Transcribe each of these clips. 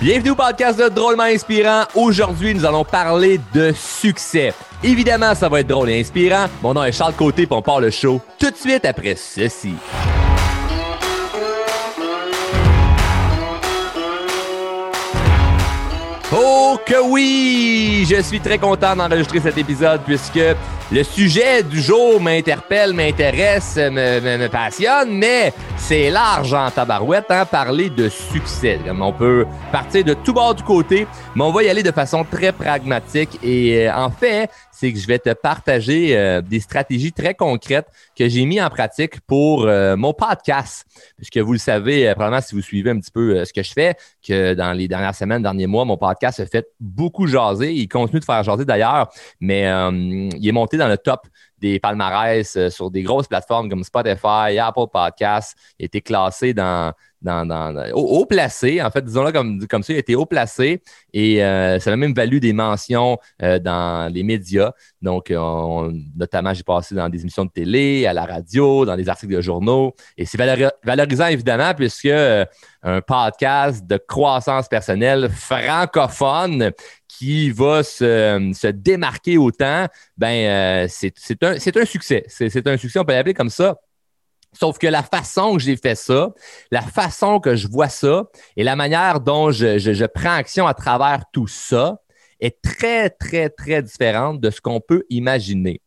Bienvenue au podcast de Drôlement Inspirant. Aujourd'hui, nous allons parler de succès. Évidemment, ça va être drôle et inspirant. Mon nom est Charles Côté, puis on part le show tout de suite après ceci. Oh que oui! Je suis très content d'enregistrer cet épisode puisque le sujet du jour m'interpelle, m'intéresse, me, me, passionne, mais c'est large en tabarouette, hein, parler de succès. on peut partir de tout bord du côté, mais on va y aller de façon très pragmatique. Et euh, en fait, c'est que je vais te partager euh, des stratégies très concrètes que j'ai mis en pratique pour euh, mon podcast. Puisque vous le savez, probablement si vous suivez un petit peu ce que je fais, que dans les dernières semaines, derniers mois, mon podcast a fait beaucoup jaser. Il continue de faire jaser d'ailleurs, mais il est monté dans le top des palmarès euh, sur des grosses plateformes comme Spotify, Apple Podcasts. Il a été classé dans, dans, haut, placé, en fait, disons-le comme, comme ça, il a été haut placé et euh, ça a même valu des mentions euh, dans les médias. Donc, notamment, j'ai passé dans des émissions de télé, à la radio, dans des articles de journaux. Et c'est valorisant, évidemment, puisque un podcast de croissance personnelle francophone qui va se, démarquer autant, ben, euh, c'est un, un, succès. C'est un succès, on peut l'appeler comme ça. Sauf que la façon que j'ai fait ça, la façon que je vois ça et la manière dont je, prends action à travers tout ça est très, très, très différente de ce qu'on peut imaginer.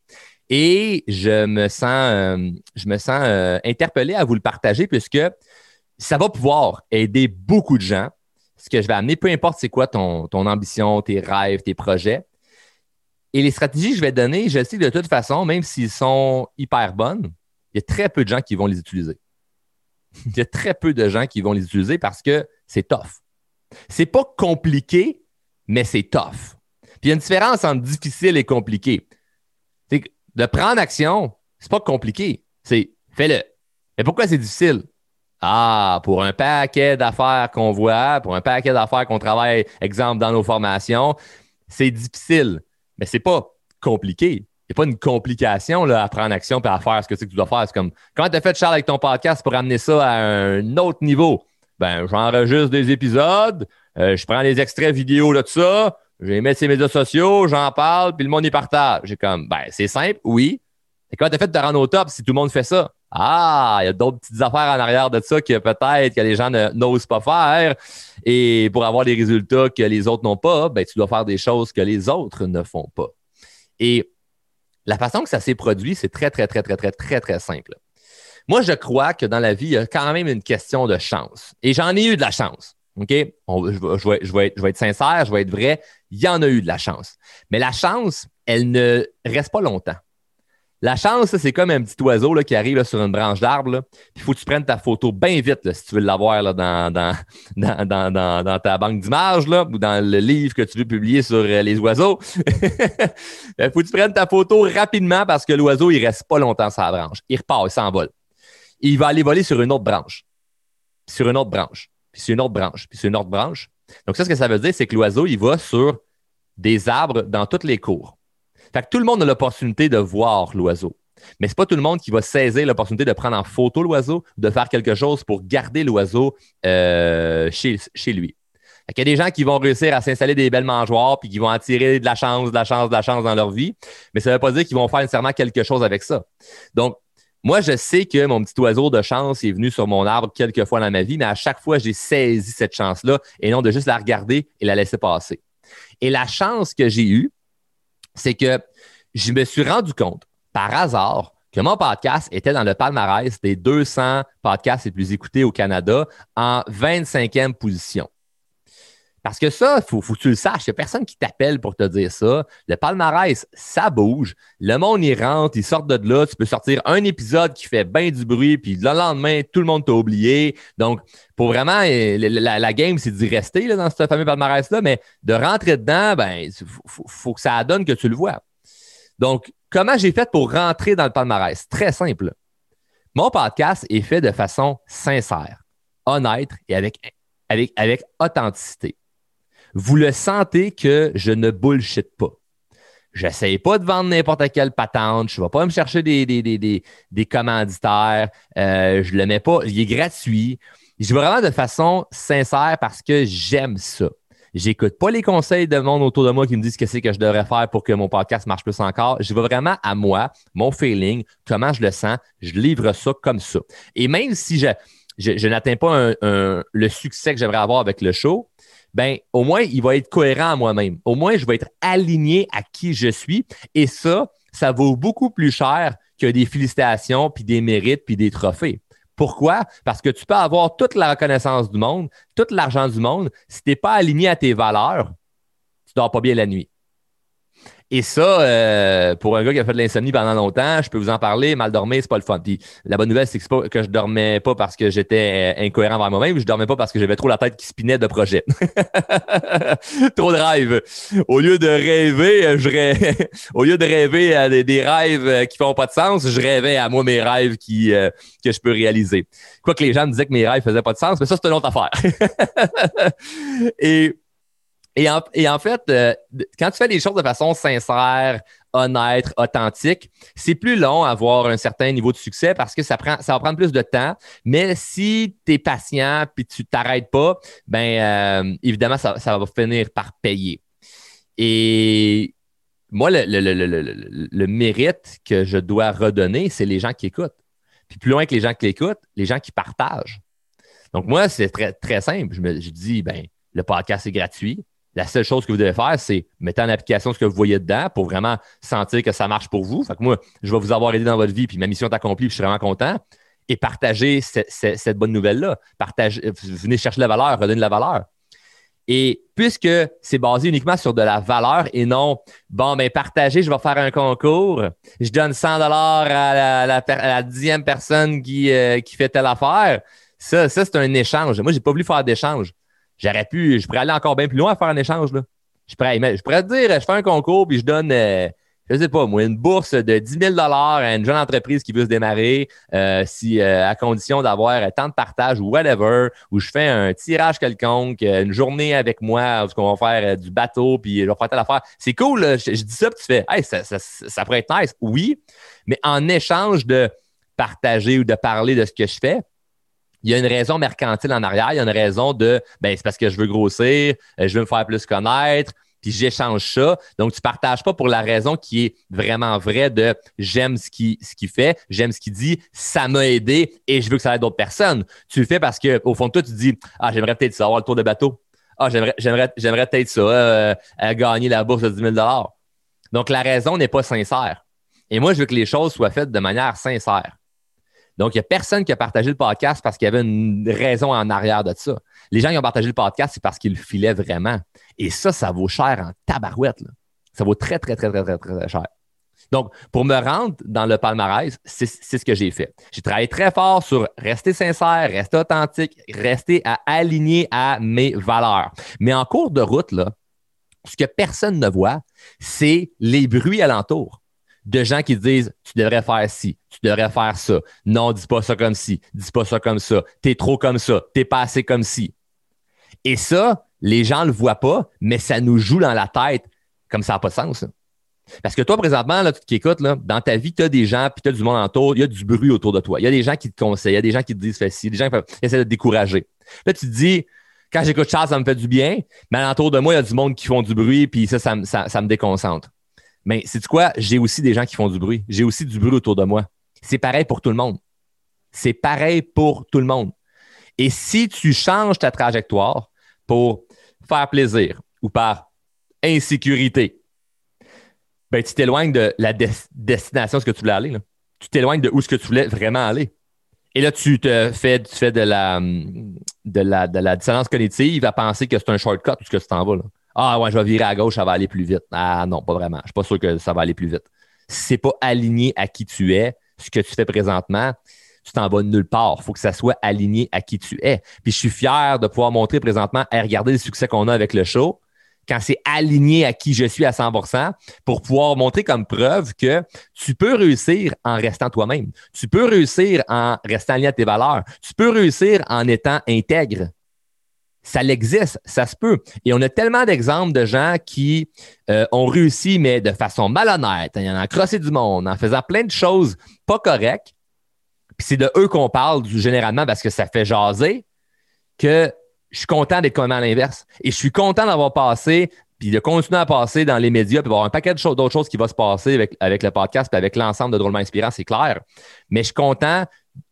Et je me sens, euh, je me sens euh, interpellé à vous le partager puisque ça va pouvoir aider beaucoup de gens. Ce que je vais amener, peu importe c'est quoi ton, ton ambition, tes rêves, tes projets. Et les stratégies que je vais donner, je sais de toute façon, même s'ils sont hyper bonnes, il y a très peu de gens qui vont les utiliser. il y a très peu de gens qui vont les utiliser parce que c'est tough. C'est pas compliqué, mais c'est tough. Puis il y a une différence entre difficile et compliqué. C'est de prendre action, c'est pas compliqué. C'est fais-le. Mais pourquoi c'est difficile? Ah, pour un paquet d'affaires qu'on voit, pour un paquet d'affaires qu'on travaille, exemple, dans nos formations, c'est difficile, mais c'est pas compliqué. N'y a pas une complication là, à prendre action et à faire ce que, que tu dois faire. C'est comme comment tu as fait, Charles, avec ton podcast pour amener ça à un autre niveau? Ben, j'enregistre des épisodes, euh, je prends les extraits vidéo de ça, je les mets sur les médias sociaux, j'en parle, puis le monde y partage. J'ai comme, ben, c'est simple, oui. Et comment tu as fait de te rendre au top si tout le monde fait ça? Ah, il y a d'autres petites affaires en arrière de ça que peut-être que les gens n'osent pas faire. Et pour avoir des résultats que les autres n'ont pas, ben, tu dois faire des choses que les autres ne font pas. Et la façon que ça s'est produit, c'est très, très, très, très, très, très, très simple. Moi, je crois que dans la vie, il y a quand même une question de chance. Et j'en ai eu de la chance. OK? je, vais, être sincère, je vais être vrai. Il y en a eu de la chance. Mais la chance, elle ne reste pas longtemps. La chance, c'est comme un petit oiseau là, qui arrive sur une branche d'arbre. Il faut que tu prennes ta photo bien vite si tu veux l'avoir dans, ta banque d'images ou dans le livre que tu veux publier sur euh, les oiseaux. Il faut que tu prennes ta photo rapidement parce que l'oiseau, il reste pas longtemps sur la branche. Il repart, il s'envole. Il va aller voler sur une autre branche. sur une autre branche. Puis sur une autre branche. Puis sur une autre branche. Donc, ça, ce que ça veut dire, c'est que l'oiseau, il va sur des arbres dans toutes les cours. Fait que tout le monde a l'opportunité de voir l'oiseau. Mais ce n'est pas tout le monde qui va saisir l'opportunité de prendre en photo l'oiseau, de faire quelque chose pour garder l'oiseau euh, chez, chez lui. Il y a des gens qui vont réussir à s'installer des belles mangeoires puis qui vont attirer de la chance, de la chance, de la chance dans leur vie. Mais ça ne veut pas dire qu'ils vont faire nécessairement quelque chose avec ça. Donc, moi, je sais que mon petit oiseau de chance est venu sur mon arbre quelques fois dans ma vie, mais à chaque fois, j'ai saisi cette chance-là et non de juste la regarder et la laisser passer. Et la chance que j'ai eue, c'est que je me suis rendu compte par hasard que mon podcast était dans le palmarès des 200 podcasts les plus écoutés au Canada en 25e position. Parce que ça, il faut, que tu le saches. Il n'y a personne qui t'appelle pour te dire ça. Le palmarès, ça bouge. Le monde y rentre, il sort de là. Tu peux sortir un épisode qui fait bien du bruit, puis le lendemain, tout le monde t'a oublié. Donc, pour vraiment, euh, la, game, c'est d'y rester dans ce fameux palmarès-là, mais de rentrer dedans, ben, il faut, que ça donne que tu le vois. Donc, comment j'ai fait pour rentrer dans le palmarès? Très simple. Mon podcast est fait de façon sincère, honnête et avec, avec authenticité vous le sentez que je ne bullshit pas. Je n'essaye pas de vendre n'importe quelle patente. Je ne vais pas me chercher des, des, commanditaires. Euh, je le mets pas. Il est gratuit. Je vais vraiment de façon sincère parce que j'aime ça. J'écoute pas les conseils de monde autour de moi qui me disent ce que c'est que je devrais faire pour que mon podcast marche plus encore. Je vais vraiment à moi, mon feeling, comment je le sens. Je livre ça comme ça. Et même si je, je, n'atteins pas le succès que j'aimerais avoir avec le show, ben au moins, il va être cohérent à moi-même. Au moins, je vais être aligné à qui je suis. Et ça, ça vaut beaucoup plus cher que des félicitations, puis des mérites, puis des trophées. Pourquoi? Parce que tu peux avoir toute la reconnaissance du monde, tout l'argent du monde. Si tu n'es pas aligné à tes valeurs, tu dors pas bien la nuit. Et ça, euh, pour un gars qui a fait de l'insomnie pendant longtemps, je peux vous en parler. Mal dormir, c'est pas le fun. La bonne nouvelle, c'est que, pas que je dormais pas parce que j'étais euh, incohérent vers moi-même, je dormais pas parce que j'avais trop la tête qui spinait de projet. trop de rêves. Au lieu de rêver, je rêvais, au lieu de rêver à des, rêves qui font pas de sens, je rêvais à moi mes rêves qui, euh, que je peux réaliser. Quoi que les gens me disaient que mes rêves faisaient pas de sens, mais ça, c'est une autre affaire. Et et en, fait, euh, quand tu fais les choses de façon sincère, honnête, authentique, c'est plus long à avoir un certain niveau de succès parce que ça, prend, ça va prendre plus de temps. Mais si tu es patient puis tu t'arrêtes pas, ben euh, évidemment, ça, va finir par payer. Et moi, le, le, mérite que je dois redonner, c'est les gens qui écoutent. Puis plus loin que les gens qui écoutent, les gens qui partagent. Donc, moi, c'est très, très simple. Je me je dis, ben, le podcast est gratuit. La seule chose que vous devez faire, c'est mettre en application ce que vous voyez dedans pour vraiment sentir que ça marche pour vous. Fait que moi, je vais vous avoir aidé dans votre vie, puis ma mission est accomplie, puis je suis vraiment content. Et partagez cette, bonne nouvelle-là. venez chercher la valeur, redonnez la valeur. Et puisque c'est basé uniquement sur de la valeur et non, bon, ben partagez, je vais faire un concours, je donne 100 dollars à la, dixième personne qui, euh, qui fait telle affaire, ça, ça c'est un échange. Moi, je n'ai pas voulu faire d'échange. J'aurais pu, je pourrais aller encore bien plus loin à faire un échange. Là. Je, pourrais, je pourrais te dire, je fais un concours puis je donne, euh, je sais pas, moi, une bourse de 10 000 à une jeune entreprise qui veut se démarrer, euh, si, euh, à condition d'avoir tant de partage ou whatever, où je fais un tirage quelconque, une journée avec moi, où on va faire du bateau, puis je vais faire telle affaire. C'est cool, je, dis ça, puis tu fais, hey, ça, ça, ça pourrait être nice. Oui, mais en échange de partager ou de parler de ce que je fais, il y a une raison mercantile en arrière. Il y a une raison de, ben, c'est parce que je veux grossir, euh, je veux me faire plus connaître, puis j'échange ça. Donc, tu partages pas pour la raison qui est vraiment vraie de j'aime ce qu'il ce fait, j'aime ce qu'il dit, ça m'a aidé et je veux que ça aide d'autres personnes. Tu le fais parce qu'au fond de toi, tu dis Ah, j'aimerais peut-être ça, avoir le tour de bateau. Ah, j'aimerais, j'aimerais, j'aimerais peut-être ça, euh, gagner la bourse de 10 000 Donc, la raison n'est pas sincère. Et moi, je veux que les choses soient faites de manière sincère. Donc, il n'y a personne qui a partagé le podcast parce qu'il y avait une raison en arrière de ça. Les gens qui ont partagé le podcast, c'est parce qu'ils le filaient vraiment. Et ça, ça vaut cher en tabarouette. Ça vaut très, très, très, très, très, très cher. Donc, pour me rendre dans le palmarès, c'est ce que j'ai fait. J'ai travaillé très fort sur rester sincère, rester authentique, rester à aligner à mes valeurs. Mais en cours de route, ce que personne ne voit, c'est les bruits alentours de gens qui disent tu devrais faire ci, tu devrais faire ça. Non, dis pas ça comme ci, dis pas ça comme ça. T'es trop comme ça, t'es pas assez comme ci. Et ça, les gens le voient pas, mais ça nous joue dans la tête comme ça n'a pas de sens. Parce que toi, présentement, là, tu qui écoutes, là, dans ta vie, tu as des gens, puis tu as du monde autour, il y a du bruit autour de toi. Il y a des gens qui te conseillent, il y a des gens qui te disent fais ci, des gens qui essaient de te décourager. Là, tu te dis, quand j'écoute Charles, ça me fait du bien, mais autour de moi, il y a du monde qui font du bruit, puis ça, ça me déconcentre. Mais c'est quoi? J'ai aussi des gens qui font du bruit. J'ai aussi du bruit autour de moi. C'est pareil pour tout le monde. C'est pareil pour tout le monde. Et si tu changes ta trajectoire pour faire plaisir ou par insécurité, ben, tu t'éloignes de la destination ce que tu voulais aller. Tu t'éloignes de où ce que tu voulais vraiment aller. Et là, tu te fais, tu fais de la, de la, de la dissonance cognitive à penser que c'est un shortcut tout ce que tu t'en vas. Ah ouais, je vais virer à gauche, ça va aller plus vite. Ah non, pas vraiment. Je suis pas sûr que ça va aller plus vite. Si c'est pas aligné à qui tu es, ce que tu fais présentement, tu t'en vas nulle part. Il faut que ça soit aligné à qui tu es. Puis je suis fier de pouvoir montrer présentement et regarder le succès qu'on a avec le show quand c'est aligné à qui je suis à 100% pour pouvoir montrer comme preuve que tu peux réussir en restant toi-même. Tu peux réussir en restant lié à tes valeurs. Tu peux réussir en étant intègre ça l'existe, ça se peut. Et on a tellement d'exemples de gens qui euh, ont réussi, mais de façon malhonnête. Y en a crossé du monde, en faisant plein de choses pas correctes. Puis c'est de eux qu'on parle généralement parce que ça fait jaser. que je suis content d'être comme à l'inverse. Et je suis content d'avoir passé, puis de continuer à passer dans les médias, puis d'avoir un paquet d'autres choses qui vont se passer avec, avec le podcast, puis avec l'ensemble de Drôlement Inspirant, c'est clair. Mais je suis content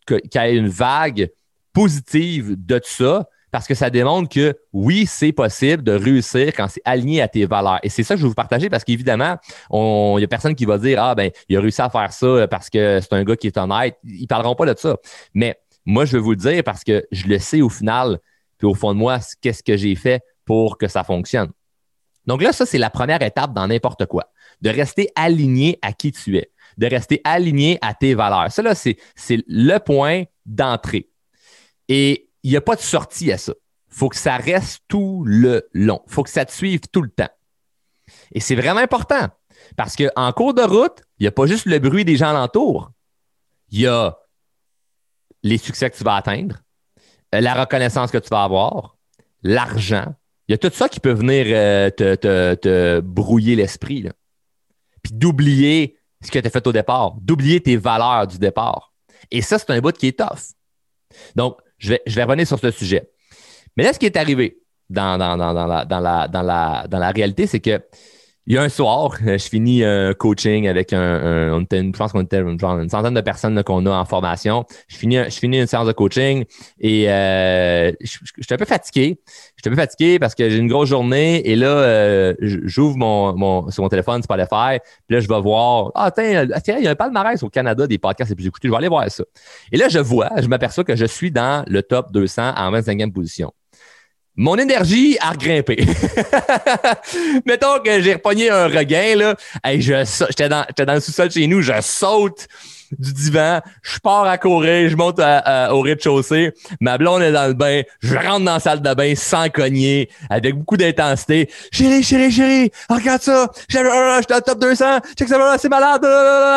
qu'il y ait une vague positive de tout ça, parce que ça démontre que oui, c'est possible de réussir quand c'est aligné à tes valeurs. Et c'est ça que je veux vous partager parce qu'évidemment, il n'y a personne qui va dire Ah, ben, il a réussi à faire ça parce que c'est un gars qui est honnête. Ils ne parleront pas de ça. Mais moi, je veux vous le dire parce que je le sais au final, puis au fond de moi, qu'est-ce que j'ai fait pour que ça fonctionne. Donc là, ça, c'est la première étape dans n'importe quoi, de rester aligné à qui tu es, de rester aligné à tes valeurs. Ça, là, c'est le point d'entrée. Et il n'y a pas de sortie à ça. Faut que ça reste tout le long. Faut que ça te suive tout le temps. Et c'est vraiment important parce qu'en cours de route, il n'y a pas juste le bruit des gens alentour. Il y a les succès que tu vas atteindre, euh, la reconnaissance que tu vas avoir, l'argent. Il y a tout ça qui peut venir euh, te, brouiller l'esprit. Puis d'oublier ce que tu as fait au départ, d'oublier tes valeurs du départ. Et ça, c'est un bout qui est tough. Donc, je vais, revenir sur ce sujet. Mais là, ce qui est arrivé dans la réalité, c'est que il y a un soir, je finis un coaching avec un, on était je pense qu'on était une centaine de personnes qu'on a en formation. Je finis, je finis une séance de coaching et euh, je, suis un peu fatigué. Je suis un peu fatigué parce que j'ai une grosse journée et là, euh, j'ouvre mon, mon, sur mon téléphone, faire. Puis là, je vais voir, ah, tiens, il y a un palmarès au Canada des podcasts les plus écoutés. Je vais aller voir ça. Et là, je vois, je m'aperçois que je suis dans le top 200 en 25e position mon énergie a regrimpé. Mettons que j'ai repogné un regain, là. j'étais dans, dans le sous-sol chez nous, je saute du divan, je pars à courir, je monte au rez-de-chaussée, ma blonde est dans le bain, je rentre dans la salle de bain sans cogner, avec beaucoup d'intensité. Chérie, chérie, chérie, regarde ça, j'étais dans le top 200, check ça, c'est malade.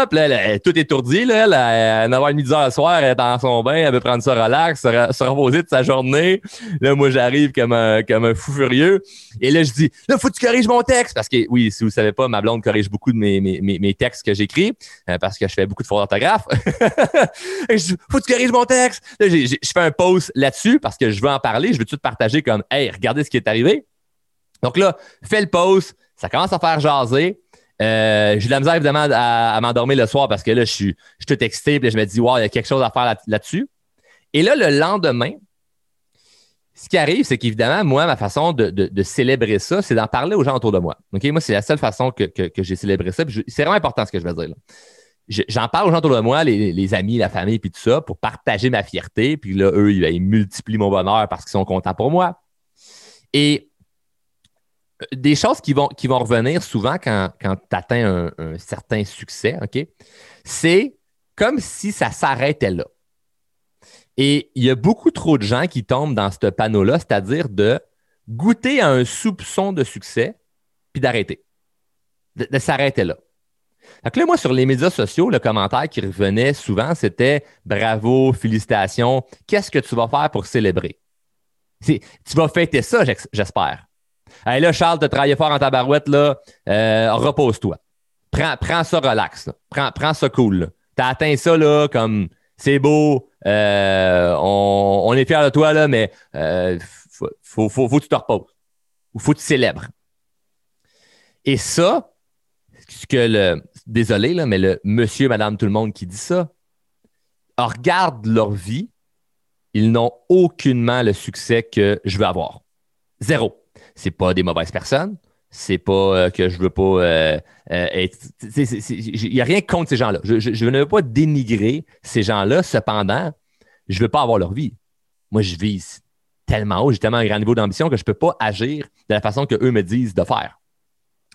Puis là, elle, tout étourdi, là, elle, à 9h30 10h le soir, elle est dans son bain, elle veut prendre ça relax, se, reposer de sa journée. Là, moi, j'arrive comme un, fou furieux. Et là, je dis, là, faut que tu corriges mon texte. Parce que, oui, si vous savez pas, ma blonde corrige beaucoup de mes, textes que j'écris, euh, parce que je fais beaucoup de fautes faut que tu corriges mon texte. Là, je fais un post là-dessus parce que je veux en parler. Je veux tout partager comme, hey, regardez ce qui est arrivé? Donc là, fais le post. Ça commence à faire jaser. Euh, j'ai de la misère, évidemment, à, m'endormir le soir parce que là, je suis, je suis tout excité. Je me dis, wow, il y a quelque chose à faire là-dessus. et là, le lendemain, ce qui arrive, c'est qu'évidemment, moi, ma façon de, célébrer ça, c'est d'en parler aux gens autour de moi. OK? Moi, c'est la seule façon que, j'ai célébré ça. C'est vraiment important ce que je vais dire. J'en parle aux gens autour de moi, les, amis, la famille, puis tout ça, pour partager ma fierté. Puis là, eux, ils, multiplient mon bonheur parce qu'ils sont contents pour moi. Et euh, des choses qui vont, qui vont revenir souvent quand, quand tu atteins un, un, certain succès, OK? C'est comme si ça s'arrêtait là. Et il y a beaucoup trop de gens qui tombent dans ce panneau-là, c'est-à-dire de goûter à un soupçon de succès, puis d'arrêter. De, s'arrêter là. Donc là, moi, sur les médias sociaux, le commentaire qui revenait souvent, c'était bravo, félicitations, qu'est-ce que tu vas faire pour célébrer? Tu vas fêter ça, j'espère. Hey, là, Charles, tu travaillé fort en tabarouette, là, euh, repose-toi. Prends, prends ça relax. Prends, prends ça cool. Tu as atteint ça là, comme c'est beau, euh, on, est fiers de toi, là, mais euh, faut, faut, que tu te reposes. Ou faut que tu célèbres. Et ça, ce que le. Désolé, là, mais le monsieur, madame, tout le monde qui dit ça, regarde leur vie, ils n'ont aucunement le succès que je veux avoir. Zéro. C'est pas des mauvaises personnes, c'est pas euh, que je veux pas euh, euh, être. Il n'y a rien contre ces gens-là. Je, ne veux pas dénigrer ces gens-là. Cependant, je ne veux pas avoir leur vie. Moi, je vise tellement haut, j'ai tellement un grand niveau d'ambition que je ne peux pas agir de la façon qu'eux me disent de faire.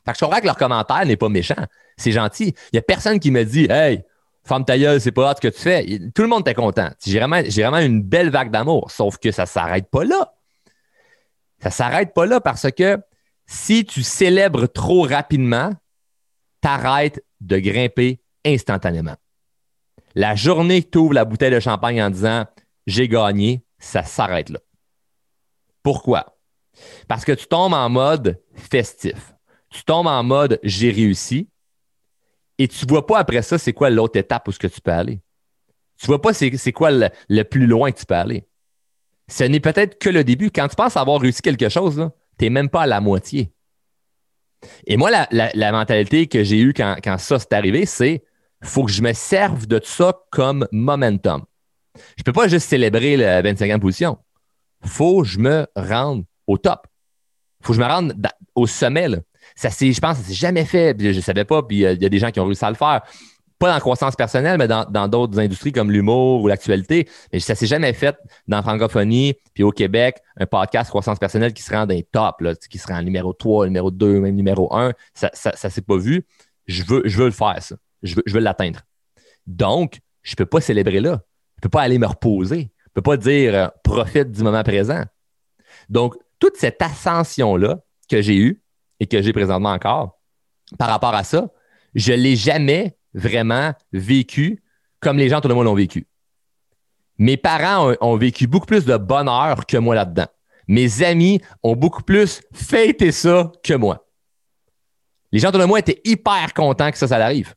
Fait que je comprends que leur commentaire n'est pas méchant. C'est gentil. Il n'y a personne qui me dit Hey, femme ta gueule, c'est pas hâte ce que tu fais. Tout le monde est content. J'ai vraiment, vraiment une belle vague d'amour. Sauf que ça ne s'arrête pas là. Ça ne s'arrête pas là parce que si tu célèbres trop rapidement, t'arrêtes de grimper instantanément. La journée que tu ouvres la bouteille de champagne en disant j'ai gagné, ça s'arrête là. Pourquoi? Parce que tu tombes en mode festif. Tu tombes en mode j'ai réussi et tu ne vois pas après ça c'est quoi l'autre étape où ce que tu peux aller? Tu ne vois pas c'est quoi le, le plus loin que tu peux aller. ce n'est peut-être que le début. Quand tu penses avoir réussi quelque chose, tu n'es même pas à la moitié. Et moi, la, mentalité que j'ai eue quand, ça s'est arrivé, c'est faut que je me serve de ça comme momentum. Je ne peux pas juste célébrer la 25e position. faut que je me rende au top. faut que je me rende au sommet. Ça, je pense ça s'est jamais fait. je ne savais pas, puis euh, il y a des gens qui ont réussi à le faire pas dans la croissance personnelle, mais dans d'autres industries comme l'humour ou l'actualité. Mais ça s'est jamais fait dans la francophonie, puis au Québec, un podcast croissance personnelle qui se rend dans les top, là, qui se rend numéro 3, numéro 2, même numéro 1. Ça ne s'est pas vu. Je veux, le faire, ça. Je veux, je veux l'atteindre. Donc, je ne peux pas célébrer là. Je ne peux pas aller me reposer. Je ne peux pas dire euh, profite du moment présent. Donc, toute cette ascension-là que j'ai eue et que j'ai présentement encore, par rapport à ça, je ne l'ai jamais vraiment vécu comme les gens tout le monde l'ont vécu. Mes parents ont, vécu beaucoup plus de bonheur que moi là-dedans. Mes amis ont beaucoup plus fêté ça que moi. Les gens autour de moi étaient hyper contents que ça, ça arrive.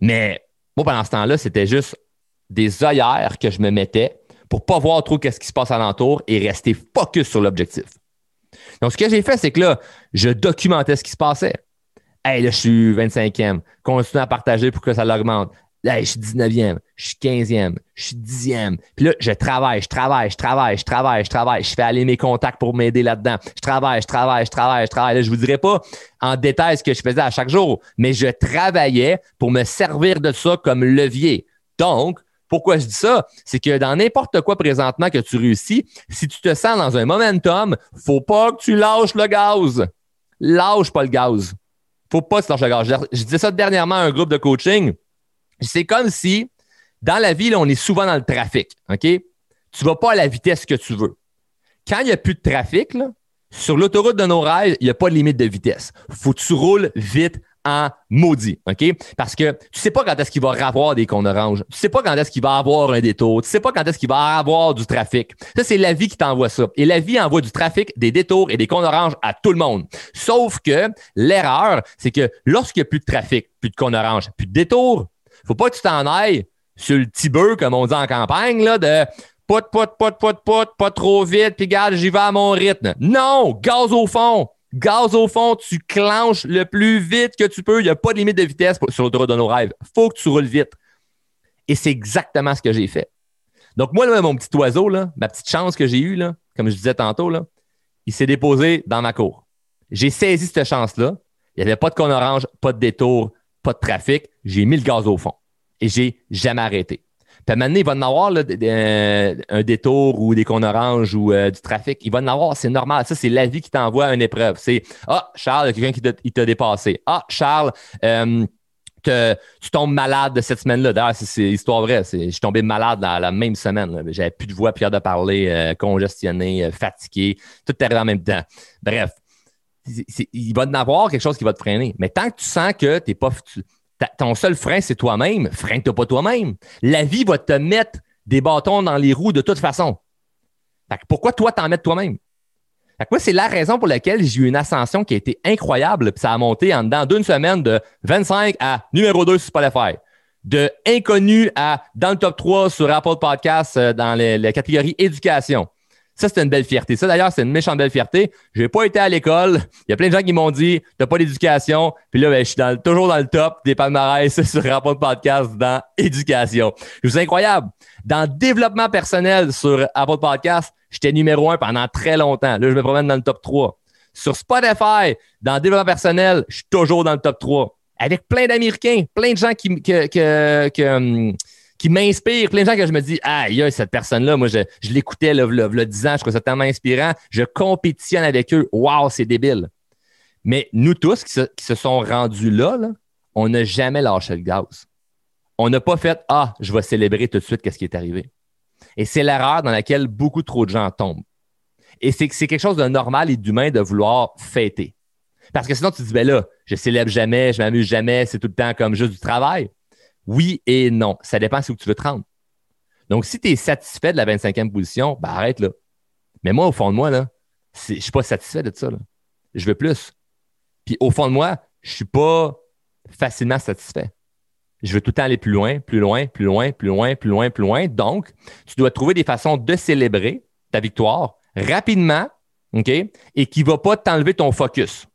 Mais moi, pendant ce temps-là, c'était juste des œillères que je me mettais pour pas voir trop qu'est-ce qui se passe alentour et rester focus sur l'objectif. Donc, ce que j'ai fait, c'est que là, je documentais ce qui se passait. Hey, là, je suis 25e. Continue à partager pour que ça l'augmente. Hey, je suis 19e, je suis 15e, je suis 10e. Puis là, je travaille, je travaille, je travaille, je travaille, je travaille. Je fais aller mes contacts pour m'aider là-dedans. Je travaille, je travaille, je travaille, je travaille. Là, je vous dirai pas en détail ce que je faisais à chaque jour, mais je travaillais pour me servir de ça comme levier. Donc, pourquoi je dis ça? C'est que dans n'importe quoi présentement que tu réussis, si tu te sens dans un momentum, faut pas que tu lâches le gaz. Lâche pas le gaz faut pas se lâcher la gorge. Je, disais ça dernièrement à un groupe de coaching. C'est comme si, dans la vie, on est souvent dans le trafic. OK? Tu vas pas à la vitesse que tu veux. Quand il n'y a plus de trafic, sur l'autoroute de nos rêves, il n'y a pas de limite de vitesse. Faut que tu roules vite en maudit, OK? Parce que tu sais pas quand est-ce qu'il va avoir des cônes oranges. Tu sais pas quand est-ce qu'il va avoir un détour. Tu sais pas quand est-ce qu'il va avoir du trafic. Ça, c'est la vie qui t'envoie ça. Et la vie envoie du trafic, des détours et des cônes oranges à tout le monde. Sauf que l'erreur, c'est que lorsqu'il n'y a plus de trafic, plus de cônes oranges, plus de détours, faut pas que tu t'en ailles sur le petit bœuf, comme on dit en campagne, là, de put, put, put, put, put, pas trop vite, puis garde, j'y vais à mon rythme. Non! Gaz au fond! Gaz au fond, tu clenches le plus vite que tu peux. Il n'y a pas de limite de vitesse sur l'autoroute de nos rêves. Faut que tu roules vite. Et c'est exactement ce que j'ai fait. Donc, moi, là, mon petit oiseau, ma petite chance que j'ai eue, comme je disais tantôt, il s'est déposé dans ma cour. J'ai saisi cette chance-là. Il n'y avait pas de con orange, pas de détour, pas de trafic. J'ai mis le gaz au fond. Et j'ai jamais arrêté. Puis maintenant, il va en avoir euh, un détour ou des cônes oranges ou euh, du trafic. Il va en avoir, c'est normal. Ça, c'est la vie qui t'envoie une épreuve. C'est Ah, Charles, il y a quelqu'un qui t'a dépassé. Ah, Charles, euh, tu tombes malade cette semaine-là. D'ailleurs, c'est histoire vraie. Je suis tombé malade dans la même semaine. J'avais plus de voix, plus de parler, congestionné, fatigué. Tout arrivé en même temps. Bref, il va en avoir quelque chose qui va te freiner. Mais tant que tu sens que tu n'es pas ton seul frein, c'est toi-même. Freine-toi pas toi-même. La vie va te mettre des bâtons dans les roues de toute façon. pourquoi toi t'en mettre toi-même? moi, c'est la raison pour laquelle j'ai eu une ascension qui a été incroyable. Puis ça a monté en dedans d'une semaine de 25 à numéro 2 sur Spotify. De inconnu à dans le top 3 sur Apple Podcast euh, dans la catégorie éducation. Ça, c'était une belle fierté. Ça, d'ailleurs, c'est une méchante belle fierté. Je n'ai pas été à l'école. Il y a plein de gens qui m'ont dit T'as pas d'éducation. Puis là, ben, je suis toujours dans le top des palmarès sur Rapport de podcast dans éducation. C'est incroyable. Dans développement personnel sur Apple Podcast, j'étais numéro un pendant très longtemps. Là, je me promène dans le top 3. Sur Spotify, dans développement personnel, je suis toujours dans le top 3. Avec plein d'Américains, plein de gens qui, que, que, que hum, qui m'inspire. Plein de gens que je me dis, ah, cette personne-là, moi, je, je l'écoutais le, le, le 10 ans, je trouve ça tellement inspirant. Je compétitionne avec eux. Waouh, c'est débile. Mais nous tous qui se, sont rendus là, là on n'a jamais lâché le gaz. On n'a pas fait, ah, je vais célébrer tout de suite qu'est-ce qui est arrivé. Et c'est l'erreur dans laquelle beaucoup trop de gens tombent. Et c'est c'est quelque chose de normal et d'humain de vouloir fêter. Parce que sinon, tu te dis, ben là, je célèbre jamais, je m'amuse jamais, c'est tout le temps comme juste du travail. Oui et non. Ça dépend si où tu veux te rendre. Donc, si tu es satisfait de la 25e position, ben arrête là. Mais moi, au fond de moi, là, je ne suis pas satisfait de ça. Je veux plus. Puis au fond de moi, je ne suis pas facilement satisfait. Je veux tout le temps aller plus loin, plus loin, plus loin, plus loin, plus loin, plus loin. Donc, tu dois trouver des façons de célébrer ta victoire rapidement, OK, et qui ne va pas t'enlever ton focus.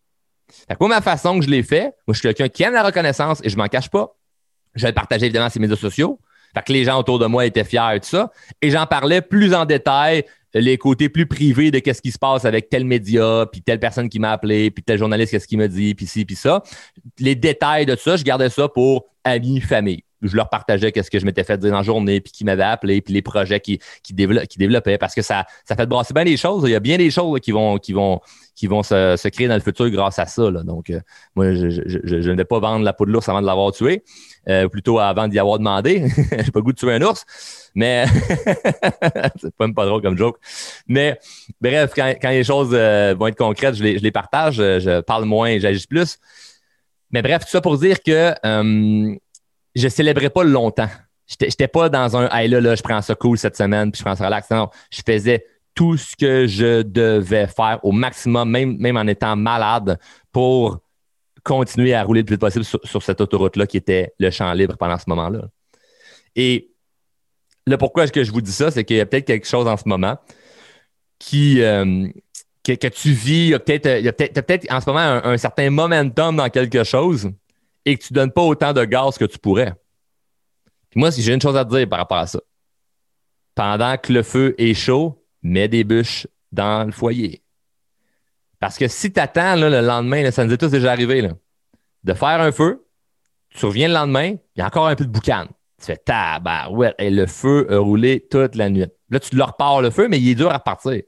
Fait moi, ma façon que je l'ai fait, moi, je suis quelqu'un qui aime la reconnaissance et je m'en cache pas. Je le partageais évidemment sur médias sociaux. Fait que les gens autour de moi étaient fiers et tout ça. Et j'en parlais plus en détail, les côtés plus privés de qu'est-ce qui se passe avec tel média, puis telle personne qui m'a appelé, puis tel journaliste, qu'est-ce qu'il me dit, puis ci, puis ça. Les détails de tout ça, je gardais ça pour amis, famille je leur partageais qu'est-ce que je m'étais fait dire dans la journée, puis qui m'avait appelé, puis les projets qui, qui, développaient, parce que ça, ça fait brasser bien les choses. Il y a bien des choses qui vont, qui vont, qui vont se, créer dans le futur grâce à ça. Donc, euh, moi, je, ne vais pas vendre la peau de l'ours avant de l'avoir tué, euh, plutôt avant d'y avoir demandé. J'ai pas le goût de tuer un ours, mais c'est même pas drôle comme joke. Mais bref, quand, les choses euh, vont être concrètes, je les, je les partage, je parle moins, j'agis plus. Mais bref, tout ça pour dire que je célébrais pas longtemps. J'étais pas dans un hey là, là, je prends ça cool cette semaine, puis je prends ça relax. Non, je faisais tout ce que je devais faire au maximum, même, même en étant malade, pour continuer à rouler le plus possible sur, cette autoroute-là qui était le champ libre pendant ce moment-là. Et le pourquoi est-ce que je vous dis ça, c'est qu'il y a peut-être quelque chose en ce moment qui, euh, que, tu vis, il y a peut-être en ce moment un, certain momentum dans quelque chose et que tu ne donnes pas autant de gaz que tu pourrais. moi, si j'ai une chose à te dire par rapport à ça. Pendant que le feu est chaud, mets des bûches dans le foyer. Parce que si tu attends le lendemain, ça nous est tous déjà arrivé, de faire un feu, tu reviens le lendemain, il y a encore un peu de boucan. Tu fais tabarouette, et le feu a roulé toute la nuit. Là, tu leur repars le feu, mais il est dur à repartir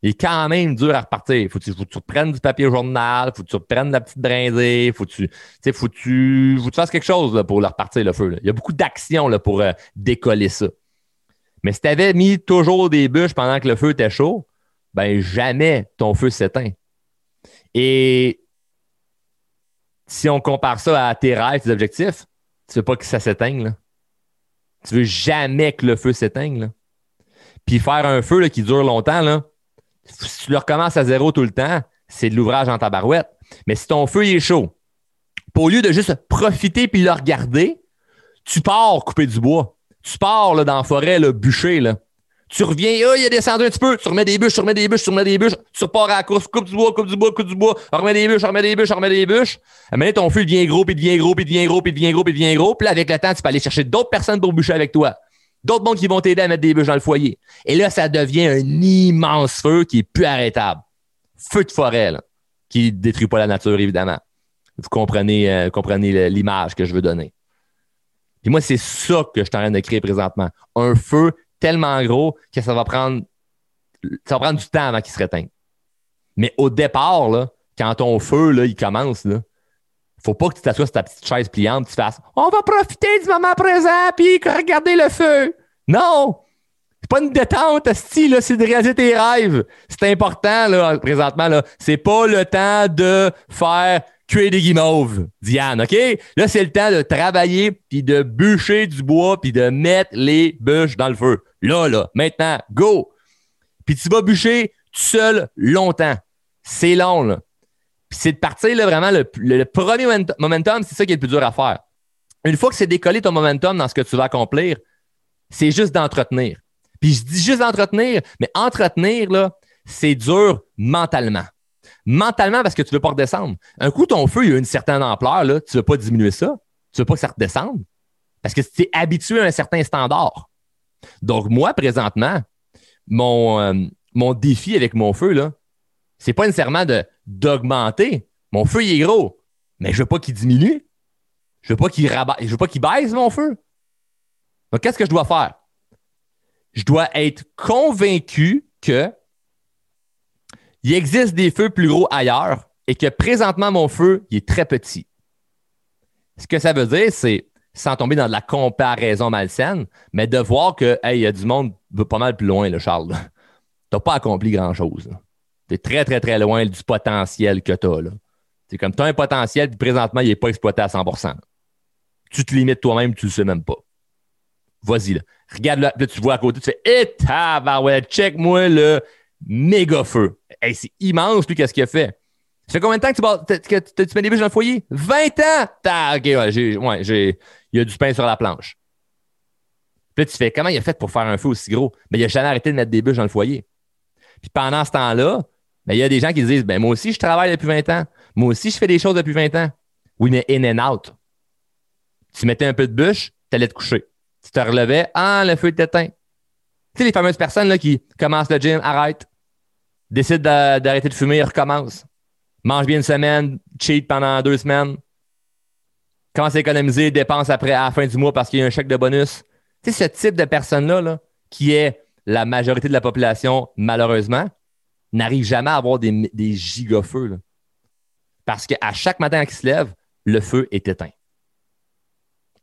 il est quand même dur à repartir. Faut, faut que tu reprennes du papier journal, faut que tu reprennes la petite brindée, faut que tu, faut que tu, faut tu fasses quelque chose pour le repartir le feu. Il y a beaucoup d'actions pour euh, décoller ça. Mais si tu avais mis toujours des bûches pendant que le feu était chaud, ben jamais ton feu s'éteint. Et si on compare ça à tes rêves, tes objectifs, tu veux pas que ça s'éteigne. Tu veux jamais que le feu s'éteigne. Puis faire un feu qui dure longtemps, là, si tu le recommences à zéro tout le temps, c'est de l'ouvrage en tabarouette. Mais si ton feu est chaud, au lieu de juste profiter puis le regarder, tu pars couper du bois. Tu pars là, dans la forêt, là, bûcher. Là. Tu reviens, oh, il a descendu un petit peu, tu remets des bûches, tu remets des bûches, tu remets des bûches, tu repars à la course, coupe du bois, coupe du bois, coupe du bois, remets des bûches, remets des bûches, remets des bûches. Mais ton feu devient gros, puis devient gros, puis devient gros, puis devient gros, puis devient gros. Puis là, avec le temps, tu peux aller chercher d'autres personnes pour bûcher avec toi d'autres mondes qui vont t'aider à mettre des bûches dans le foyer. Et là, ça devient un immense feu qui est plus arrêtable. Feu de forêt, là, qui détruit pas la nature, évidemment. Vous comprenez, euh, comprenez l'image que je veux donner. Et moi, c'est ça que je suis en train de créer présentement. Un feu tellement gros que ça va prendre, ça va prendre du temps avant qu'il se réteigne. Mais au départ, là, quand ton feu, là, il commence, là, faut pas que tu t'assoies sur ta petite chaise pliante tu fasses On va profiter du moment présent puis regarder le feu. Non! C'est pas une détente, style, c'est de réaliser tes rêves. C'est important, là, présentement, là. C'est pas le temps de faire cuire des guimauves, Diane, OK? Là, c'est le temps de travailler puis de bûcher du bois puis de mettre les bûches dans le feu. Là, là, maintenant, go! Puis tu vas bûcher tout seul longtemps. C'est long, là. Puis c'est de partir là, vraiment le, premier momentum, c'est ça qui est le plus dur à faire. Une fois que c'est décollé ton momentum dans ce que tu vas accomplir, c'est juste d'entretenir. Puis je dis juste d'entretenir, mais entretenir, là, c'est dur mentalement. Mentalement parce que tu ne veux pas redescendre. Un coup, ton feu, il a une certaine ampleur, là, tu ne veux pas diminuer ça. Tu ne veux pas que ça redescende. Parce que tu es habitué à un certain standard. Donc, moi, présentement, mon, euh, mon défi avec mon feu, là, c'est pas nécessairement de, d'augmenter. Mon feu, il est gros, mais je veux pas qu'il diminue. Je veux pas qu'il je veux pas qu'il baisse mon feu. Donc, qu'est-ce que je dois faire? Je dois être convaincu que il existe des feux plus gros ailleurs et que présentement, mon feu, il est très petit. Ce que ça veut dire, c'est, sans tomber dans de la comparaison malsaine, mais de voir que, hey, y a du monde pas mal plus loin, le Charles. Tu n'as pas accompli grand-chose. Tu es très, très, très loin du potentiel que tu as. C'est comme tu as un potentiel, puis présentement, il n'est pas exploité à 100% Tu te limites toi-même, tu ne le sais même pas. Vas-y, là. Regarde là, tu vois à côté, tu fais Eh, ouais, check-moi le méga feu. Hey, c'est immense, lui, qu'est-ce qu'il a fait. Ça fait combien de temps que tu, tu mets des bûches dans le foyer? 20 ans! OK, ouais, j'ai, ouais, j'ai, il y a du pain sur la planche. Puis là, tu fais comment il a fait pour faire un feu aussi gros? Ben, il n'a jamais arrêté de mettre des bûches dans le foyer. Puis pendant ce temps-là, ben, il y a des gens qui disent ben, Moi aussi, je travaille depuis 20 ans. Moi aussi, je fais des choses depuis 20 ans. Oui, mais in and out. Tu mettais un peu de bûche, tu allais te coucher. Tu te relevais, ah, le feu est éteint. Tu sais, les fameuses personnes là, qui commencent le gym, arrêtent, décident d'arrêter de fumer, recommencent. Mange bien une semaine, cheat pendant deux semaines, commence à économiser, dépense après à la fin du mois parce qu'il y a un chèque de bonus. Tu sais, ce type de personne-là, là, qui est la majorité de la population, malheureusement, n'arrive jamais à avoir des, des gigafeux. Parce qu'à chaque matin qu'il se lève, le feu est éteint.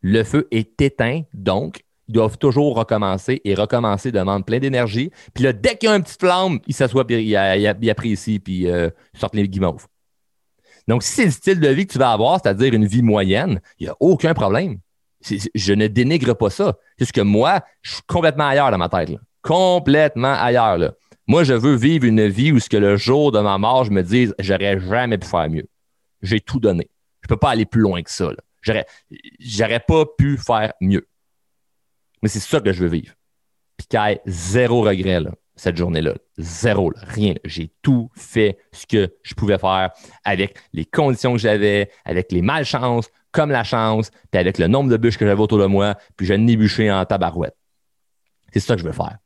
Le feu est éteint, donc doivent toujours recommencer et recommencer demande plein d'énergie. Puis là, dès qu'il y a une petite flamme, il s'assoit, puis il, apprécie, puis euh, sortent les guimauves. Donc, si c'est le style de vie que tu vas avoir, c'est-à-dire une vie moyenne, il n'y a aucun problème. Je ne dénigre pas ça. C'est que moi, je suis complètement ailleurs dans ma tête. Complètement ailleurs. Là. Moi, je veux vivre une vie où ce que le jour de ma mort, je me dise, j'aurais jamais pu faire mieux. J'ai tout donné. Je ne peux pas aller plus loin que ça. J'aurais pas pu faire mieux. Mais c'est ça que je veux vivre. Puis qu'il zéro regret cette journée-là. Zéro, rien. J'ai tout fait ce que je pouvais faire avec les conditions que j'avais, avec les malchances, comme la chance, puis avec le nombre de bûches que j'avais autour de moi, puis j'ai bûché en tabarouette. C'est ça que je veux faire.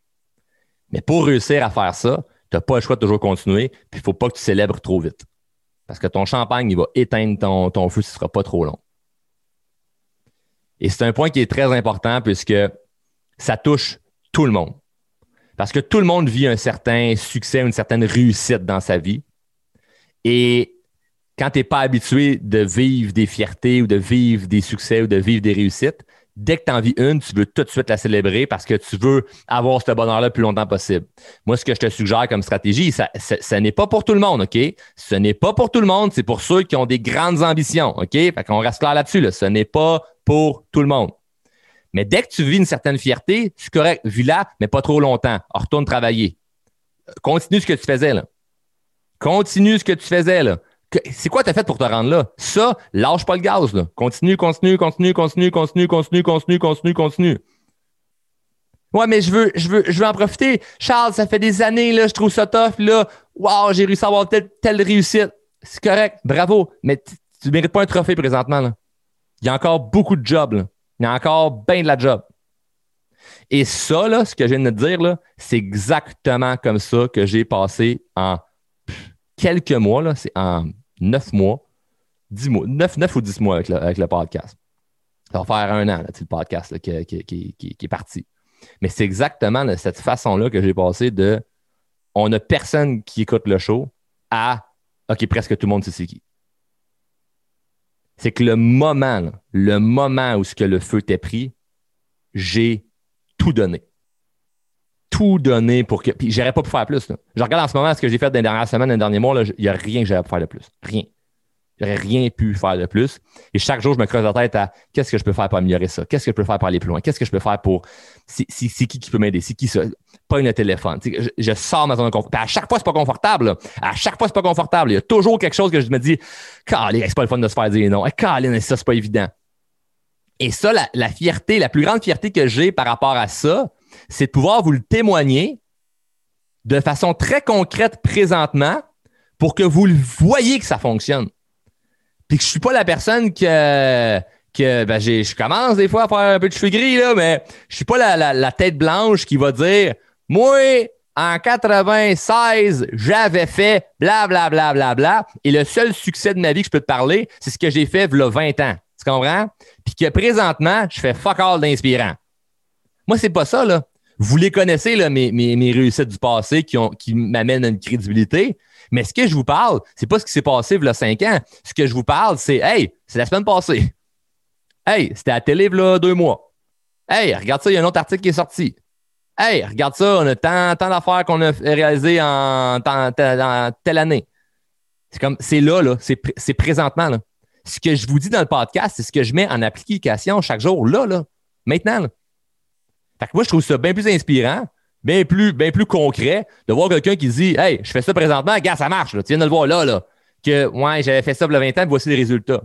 Mais pour réussir à faire ça, tu n'as pas le choix de toujours continuer, puis il ne faut pas que tu célèbres trop vite. Parce que ton champagne, il va éteindre ton, ton feu si ce ne sera pas trop long. Et c'est un point qui est très important puisque ça touche tout le monde. Parce que tout le monde vit un certain succès, une certaine réussite dans sa vie. Et quand tu n'es pas habitué de vivre des fiertés ou de vivre des succès ou de vivre des réussites, dès que tu en vis une, tu veux tout de suite la célébrer parce que tu veux avoir ce bonheur-là le plus longtemps possible. Moi, ce que je te suggère comme stratégie, ça, ça, n'est pas pour tout le monde, OK? Ce n'est pas pour tout le monde, c'est pour ceux qui ont des grandes ambitions, OK? Fait qu'on reste clair là-dessus, là. Ce n'est pas pour tout le monde. Mais dès que tu vis une certaine fierté, c'est correct, vis-la, mais pas trop longtemps. retourne travailler. Continue ce que tu faisais, là. Continue ce que tu faisais, là. C'est quoi tu as fait pour te rendre là? Ça, lâche pas le gaz. Là. Continue, continue, continue, continue, continue, continue, continue, continue, continue. Ouais, mais je veux, je veux, je veux en profiter. Charles, ça fait des années, là, je trouve ça tough, là. Wow, j'ai réussi à avoir telle, telle réussite. C'est correct, bravo. Mais tu ne mérites pas un trophée présentement. Là. Il y a encore beaucoup de jobs. Là. Il y a encore bien de la job. Et ça, là, ce que je viens de te dire, c'est exactement comme ça que j'ai passé en quelques mois. C'est en neuf mois, dix mois, neuf, neuf ou dix mois avec le, podcast. Ça va faire un an, le podcast là, qui, est parti. Mais c'est exactement de cette façon-là que j'ai passé de on n'a personne qui écoute le show à OK, presque tout le monde sait c'est qui. C'est que le moment, le moment où ce que le feu t'est pris, j'ai tout donné. Tout donné pour que. Puis j'aurais pas pu faire plus. Je regarde en ce moment ce que j'ai fait dans les dernières semaines, dans les derniers mois, il n'y a rien que j'aurais pu faire de plus. Rien. J'aurais rien pu faire de plus. Et chaque jour, je me creuse la tête à qu'est-ce que je peux faire pour améliorer ça? Qu'est-ce que je peux faire pour aller plus loin? Qu'est-ce que je peux faire pour. C'est qui qui peut m'aider? C'est qui ça? Pas une téléphone. Je, sors ma zone de confort. à chaque fois, c'est pas confortable. À chaque fois, c'est pas confortable. Il y a toujours quelque chose que je me dis, Caline, c'est pas le fun de se faire dire non. Caline, ça, c'est pas évident. Et ça, la, fierté, la plus grande fierté que j'ai par rapport à ça, c'est de pouvoir vous le témoigner de façon très concrète présentement pour que vous le voyez que ça fonctionne. Puis que je suis pas la personne que que ben, je commence des fois à faire un peu de cheveux gris, là, mais je suis pas la, tête blanche qui va dire Moi, en 96, j'avais fait bla bla. Et le seul succès de ma vie que je peux te parler, c'est ce que j'ai fait il y a 20 ans. Tu comprends? Puis que présentement, je fais fuck all d'inspirant. Moi, c'est pas ça, là. Vous les connaissez, là, mes, mes, mes réussites du passé qui, qui m'amènent à une crédibilité. Mais ce que je vous parle, c'est pas ce qui s'est passé il y a cinq ans. Ce que je vous parle, c'est Hey, c'est la semaine passée. Hey, c'était à la télé là deux mois. Hey, regarde ça, il y a un autre article qui est sorti. Hey, regarde ça, on a tant, tant d'affaires qu'on a réalisées en, telle année. C'est comme, c'est là, là, c'est présentement. Là. Ce que je vous dis dans le podcast, c'est ce que je mets en application chaque jour, là, là, maintenant. Fait que moi, je trouve ça bien plus inspirant bien plus, bien plus concret de voir quelqu'un qui dit Hey, je fais ça présentement, gars, ça marche, tu viens de le voir là, là. Que ouais, j'avais fait ça a 20 ans, voici les résultats.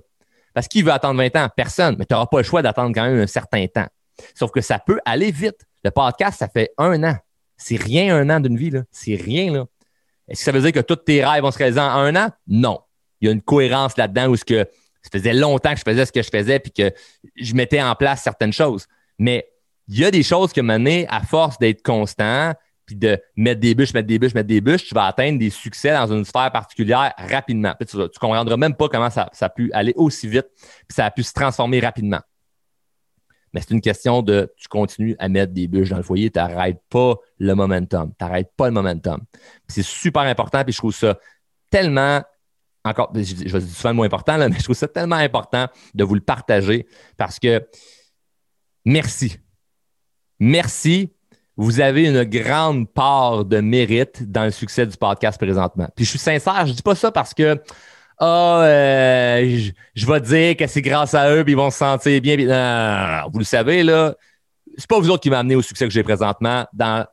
Parce qu'il veut attendre 20 ans? Personne, mais tu n'auras pas le choix d'attendre quand même un certain temps. Sauf que ça peut aller vite. Le podcast, ça fait un an. C'est rien un an d'une vie, là. C'est rien, là. Est-ce que ça veut dire que tous tes rêves vont se réaliser en un an? Non. Il y a une cohérence là-dedans où ce que ça faisait longtemps que je faisais ce que je faisais puis que je mettais en place certaines choses. Mais il y a des choses que mené à force d'être constant, puis de mettre des bûches, mettre des bûches, mettre des bûches, tu vas atteindre des succès dans une sphère particulière rapidement. tu ne comprendras même pas comment ça, ça, a pu aller aussi vite, puis ça a pu se transformer rapidement. Mais c'est une question de tu continues à mettre des bûches dans le foyer, tu n'arrêtes pas le momentum. Tu n'arrêtes pas le momentum. C'est super important, puis je trouve ça tellement encore, je, je vais dire souvent le moins important, là, mais je trouve ça tellement important de vous le partager parce que merci. Merci. Vous avez une grande part de mérite dans le succès du podcast présentement. Puis je suis sincère, je dis pas ça parce que ah, euh, je, vais dire que c'est grâce à eux, puis ils vont se sentir bien. Vous le savez, là, c'est pas vous autres qui m'avez amené au succès que j'ai présentement dans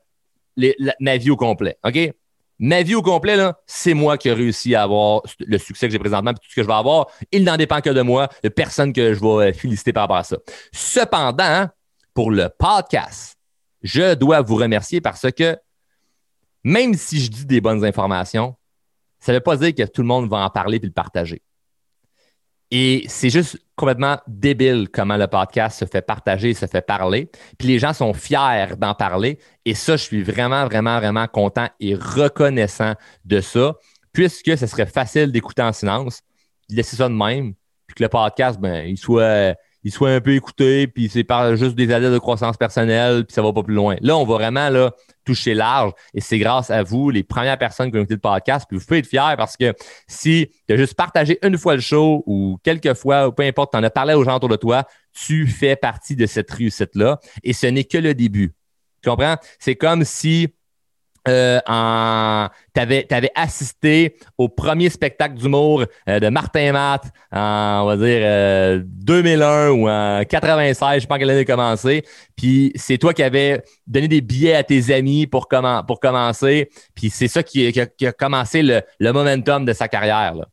ma vie au complet. OK? Ma vie au complet, c'est moi qui ai réussi à avoir le succès que j'ai présentement, puis tout ce que je vais avoir. Il n'en dépend que de moi. A personne que je vais euh, féliciter par rapport à ça. Cependant, pour le podcast, je dois vous remercier parce que même si je dis des bonnes informations, ça ne veut pas dire que tout le monde va en parler et le partager. Et c'est juste complètement débile comment le podcast se fait partager, se fait parler. Puis les gens sont fiers d'en parler. Et ça, je suis vraiment, vraiment, vraiment content et reconnaissant de ça, puisque ce serait facile d'écouter en silence, de laisser ça de même, puis que le podcast, ben, il soit il soit un peu écouté, puis c'est par juste des adeptes de croissance personnelle, puis ça va pas plus loin. Là, on va vraiment là, toucher large, et c'est grâce à vous, les premières personnes qui ont écouté le podcast, puis vous pouvez être fiers parce que si tu as juste partagé une fois le show ou quelques fois, ou peu importe, tu en as parlé aux gens autour de toi, tu fais partie de cette réussite-là, et ce n'est que le début. Tu comprends? C'est comme si euh, tu avais, assisté au premier spectacle d'humour euh, de Martin Matt en, on va dire, 2001 euh, ou en 96, je pas quelle année a commencé. Puis c'est toi qui avais donné des billets à tes amis pour, pour commencer. Puis c'est ça qui, a, commencé le, le momentum de sa carrière. Là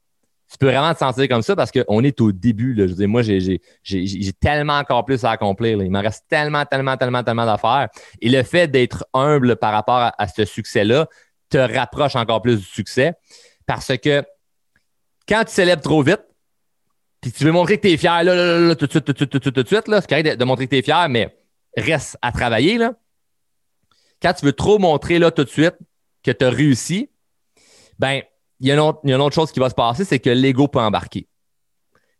tu peux vraiment te sentir comme ça parce qu'on est au début. Là. Je veux dire, moi, j'ai tellement encore plus à accomplir. Il me reste tellement, tellement, tellement, tellement d'affaires. Et le fait d'être humble par rapport à, ce succès-là te rapproche encore plus du succès parce que quand tu célèbres trop vite, puis tu veux montrer que tu es fier là, là, là, tout de suite, tout de suite, tout de suite, c'est correct de, montrer que tu es fier, mais reste à travailler. Là. Quand tu veux trop montrer là, tout de suite que tu as réussi, ben il y, a une autre, chose qui va se passer, c'est que l'ego peut embarquer.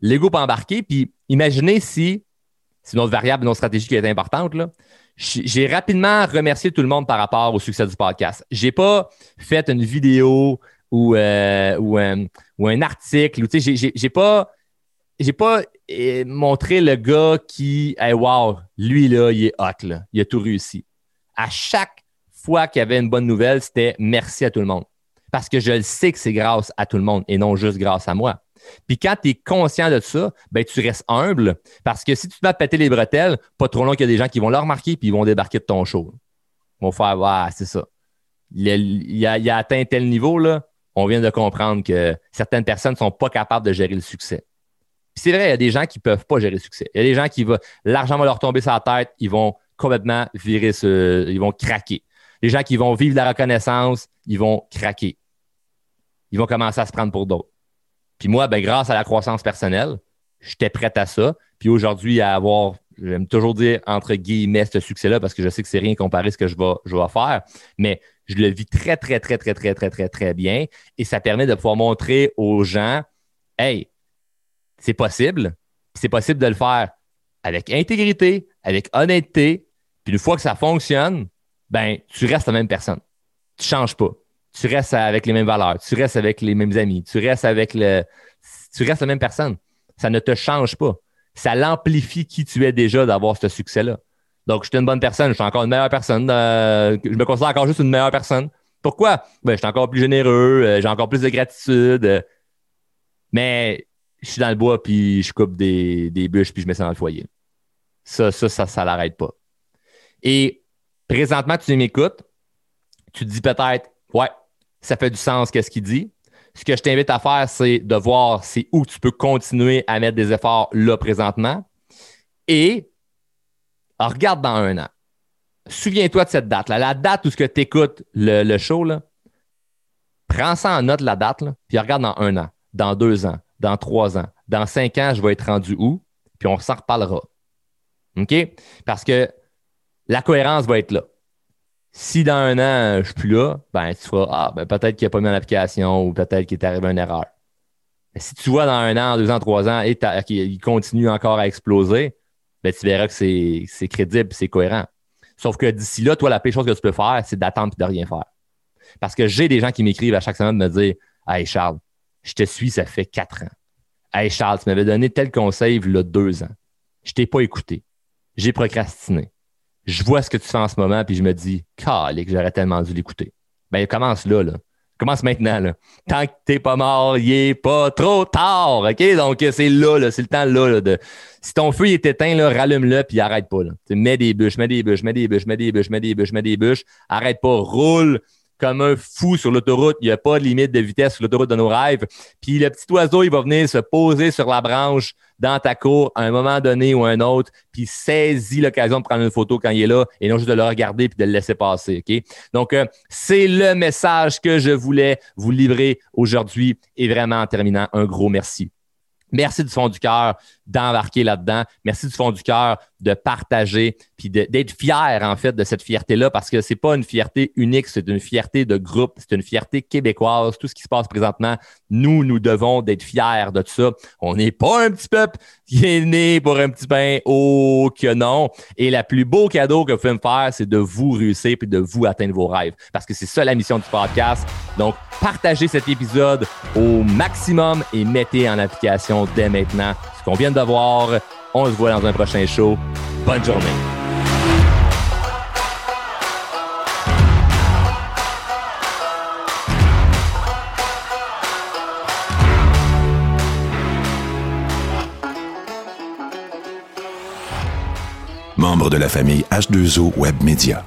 L'ego peut embarquer, puis imaginez si, c'est une autre variable, une autre stratégie qui est importante, là. J'ai rapidement remercié tout le monde par rapport au succès du podcast. J'ai pas fait une vidéo ou, euh, ou, euh, ou, un article, ou j'ai pas pas euh, montré le gars qui, hey, wow, lui, là, il est hot, là. Il a tout réussi. À chaque fois qu'il y avait une bonne nouvelle, c'était merci à tout le monde parce que je le sais que c'est grâce à tout le monde et non juste grâce à moi. Puis quand tu es conscient de ça, ben, tu restes humble parce que si tu te à péter les bretelles, pas trop long qu'il y a des gens qui vont le remarquer puis ils vont débarquer de ton show. Ils vont faire Ouais, c'est ça. Il a, atteint tel niveau, là, on vient de comprendre que certaines personnes ne sont pas capables de gérer le succès. c'est vrai, il y a des gens qui ne peuvent pas gérer le succès. Il y a des gens qui vont, l'argent va leur tomber sur la tête, ils vont complètement virer ce, ils vont craquer. Les gens qui vont vivre la reconnaissance, ils vont craquer. Ils vont commencer à se prendre pour d'autres. Puis moi, ben, grâce à la croissance personnelle, j'étais prêt à ça. Puis aujourd'hui, à avoir, j'aime toujours dire entre guillemets ce succès-là parce que je sais que c'est rien comparé à ce que je vais, je vais faire. Mais je le vis très, très, très, très, très, très, très, très bien. Et ça permet de pouvoir montrer aux gens, hey, c'est possible. C'est possible de le faire avec intégrité, avec honnêteté. Puis une fois que ça fonctionne, ben, tu restes la même personne. Tu changes pas. Tu restes avec les mêmes valeurs, tu restes avec les mêmes amis, tu restes avec le. Tu restes la même personne. Ça ne te change pas. Ça l'amplifie qui tu es déjà d'avoir ce succès-là. Donc, je suis une bonne personne, je suis encore une meilleure personne. Euh, je me considère encore juste une meilleure personne. Pourquoi? Ben, je suis encore plus généreux, euh, j'ai encore plus de gratitude. Euh, mais je suis dans le bois, puis je coupe des, des bûches, puis je mets ça dans le foyer. Ça, ça, ça, ça l'arrête pas. Et présentement, tu m'écoutes, tu te dis peut-être, ouais, ça fait du sens, qu'est-ce qu'il dit. Ce que je t'invite à faire, c'est de voir c'est où tu peux continuer à mettre des efforts là présentement. Et Alors, regarde dans un an. Souviens-toi de cette date-là. La date où tu écoutes le, le show, là, prends ça en note, la date, là, puis regarde dans un an, dans deux ans, dans trois ans, dans cinq ans, je vais être rendu où, puis on s'en reparlera. OK? Parce que la cohérence va être là. Si dans un an, je ne suis plus là, ben, tu feras Ah, ben, peut-être qu'il n'a pas mis en application ou peut-être qu'il est arrivé une erreur. Si tu vois dans un an, deux ans, trois ans, et qu'il continue encore à exploser, ben, tu verras que c'est crédible c'est cohérent. Sauf que d'ici là, toi, la pire chose que tu peux faire, c'est d'attendre et de rien faire. Parce que j'ai des gens qui m'écrivent à chaque semaine de me dire Hey Charles, je te suis, ça fait quatre ans. Hey Charles, tu m'avais donné tel conseil il y a deux ans. Je t'ai pas écouté. J'ai procrastiné. Je vois ce que tu fais en ce moment, puis je me dis, que j'aurais tellement dû l'écouter. Ben, commence là, là. Commence maintenant, là. Tant que t'es pas mort, il est pas trop tard, OK? Donc, c'est là, là c'est le temps là, de... Si ton feu est éteint, là, rallume-le, puis arrête pas, là. mets des bûches, mets des bûches, mets des bûches, mets des bûches, mets des bûches, mets des bûches. Arrête pas, roule comme un fou sur l'autoroute. Il n'y a pas de limite de vitesse sur l'autoroute de nos rêves. Puis le petit oiseau, il va venir se poser sur la branche dans ta cour à un moment donné ou un autre, puis saisis l'occasion de prendre une photo quand il est là et non juste de le regarder puis de le laisser passer. OK? Donc, euh, c'est le message que je voulais vous livrer aujourd'hui. Et vraiment, en terminant, un gros merci. Merci du fond du cœur d'embarquer là-dedans. Merci du fond du cœur de partager puis d'être fier en fait de cette fierté-là parce que c'est pas une fierté unique, c'est une fierté de groupe, c'est une fierté québécoise. Tout ce qui se passe présentement, nous, nous devons d'être fiers de ça. On n'est pas un petit peuple qui est né pour un petit pain, oh que non. Et le plus beau cadeau que vous pouvez me faire, c'est de vous réussir puis de vous atteindre vos rêves parce que c'est ça la mission du podcast. Donc, partagez cet épisode au maximum et mettez en application dès maintenant ce qu'on vient de voir. On se voit dans un prochain show. Bonne journée. Membre de la famille H2O Web Media.